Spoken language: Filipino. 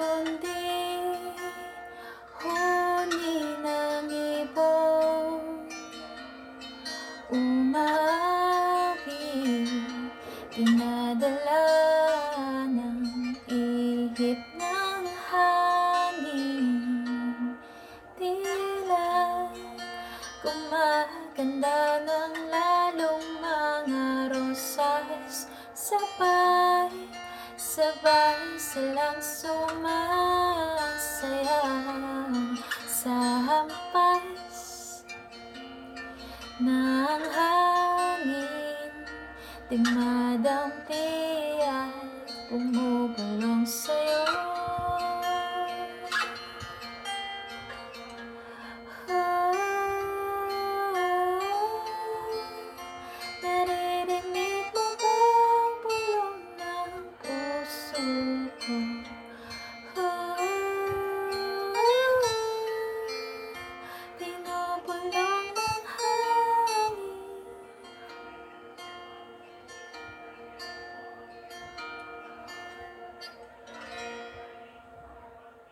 건데 혼이남이 봉 umawi Pinadala ng ihip ng hangin. Tila kumaganda ng lalong sabay silang sumasaya Sa hampas ng hangin. Di madampi at bumubulong sa'yo circle